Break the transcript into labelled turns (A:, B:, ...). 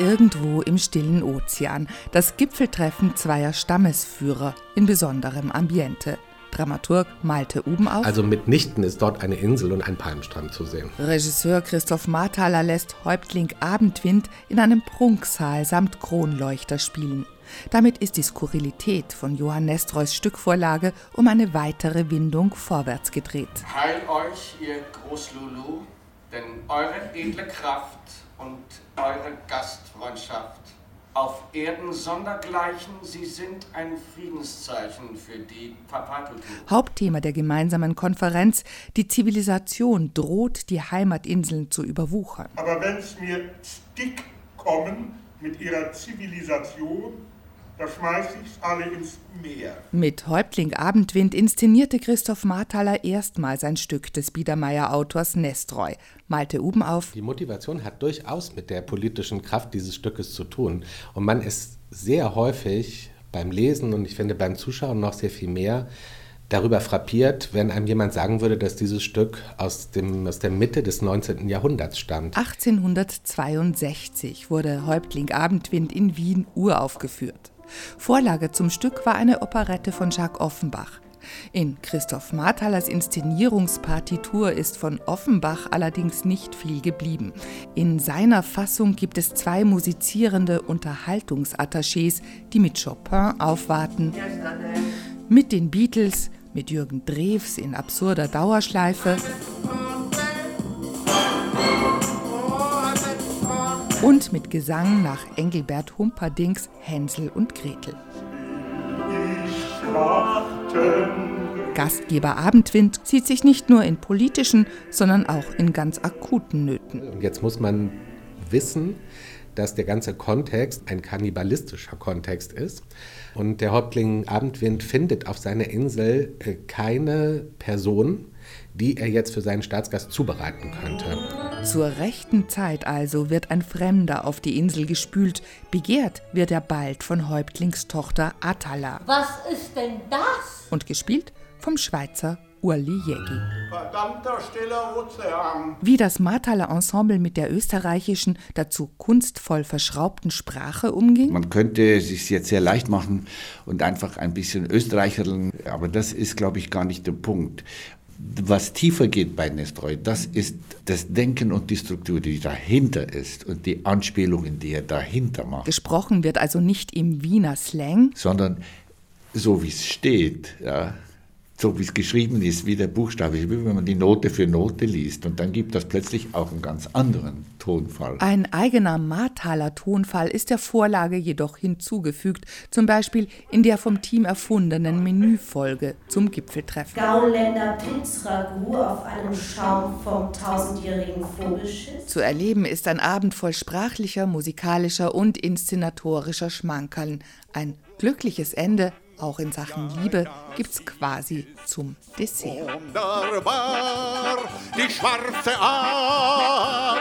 A: irgendwo im stillen Ozean. Das Gipfeltreffen zweier Stammesführer in besonderem Ambiente. Dramaturg Malte Ubenauf.
B: Also mitnichten ist dort eine Insel und ein Palmstrand zu sehen.
A: Regisseur Christoph Marthaler lässt Häuptling Abendwind in einem Prunksaal samt Kronleuchter spielen. Damit ist die Skurrilität von Johann Nestreus Stückvorlage um eine weitere Windung vorwärts gedreht.
C: Heil euch, ihr Großlulu, denn eure edle Kraft und eure Gastfreundschaft auf Erden sondergleichen, sie sind ein Friedenszeichen für die Papatutu.
A: Hauptthema der gemeinsamen Konferenz, die Zivilisation droht, die Heimatinseln zu überwuchern.
D: Aber wenn es mir stick kommen mit ihrer Zivilisation, da schmeiß ich's alle ins Meer.
A: Mit Häuptling Abendwind inszenierte Christoph Marthaler erstmals ein Stück des Biedermeier-Autors Nestroy. Malte Uben auf.
B: Die Motivation hat durchaus mit der politischen Kraft dieses Stückes zu tun. Und man ist sehr häufig beim Lesen und ich finde beim Zuschauen noch sehr viel mehr darüber frappiert, wenn einem jemand sagen würde, dass dieses Stück aus, dem, aus der Mitte des 19. Jahrhunderts stammt.
A: 1862 wurde Häuptling Abendwind in Wien uraufgeführt. Vorlage zum Stück war eine Operette von Jacques Offenbach. In Christoph Marthalers Inszenierungspartitur ist von Offenbach allerdings nicht viel geblieben. In seiner Fassung gibt es zwei musizierende Unterhaltungsattachés, die mit Chopin aufwarten, mit den Beatles, mit Jürgen Drews in absurder Dauerschleife und mit Gesang nach Engelbert Humperdings Hänsel und Gretel. Gastgeber Abendwind sieht sich nicht nur in politischen, sondern auch in ganz akuten Nöten.
B: Und jetzt muss man wissen, dass der ganze Kontext ein kannibalistischer Kontext ist. Und der Häuptling Abendwind findet auf seiner Insel äh, keine Person, die er jetzt für seinen Staatsgast zubereiten könnte.
A: Zur rechten Zeit also wird ein Fremder auf die Insel gespült. Begehrt wird er bald von Häuptlingstochter Atala.
E: Was ist denn das?
A: Und gespielt vom Schweizer Urli Jägi.
D: Verdammter stiller Ozean.
A: Wie das Martaler Ensemble mit der österreichischen, dazu kunstvoll verschraubten Sprache umging?
F: Man könnte es sich jetzt sehr leicht machen und einfach ein bisschen Österreicherln, aber das ist, glaube ich, gar nicht der Punkt. Was tiefer geht bei Nestroy, das ist das Denken und die Struktur, die dahinter ist und die Anspielungen, die er dahinter macht.
A: Gesprochen wird also nicht im Wiener Slang,
F: sondern so wie es steht, ja, so wie es geschrieben ist, wie der Buchstabe, wie wenn man die Note für Note liest. Und dann gibt das plötzlich auch einen ganz anderen Tonfall.
A: Ein eigener Martaler Tonfall ist der Vorlage jedoch hinzugefügt, zum Beispiel in der vom Team erfundenen Menüfolge zum Gipfeltreffen.
E: Gauländer Pilzragout auf einem Schaum vom tausendjährigen Vogelschiss.
A: Zu erleben ist ein Abend voll sprachlicher, musikalischer und inszenatorischer Schmankerln. Ein glückliches Ende, auch in Sachen Liebe, gibt's quasi zum Dessert.
D: Wunderbar, die schwarze Atala.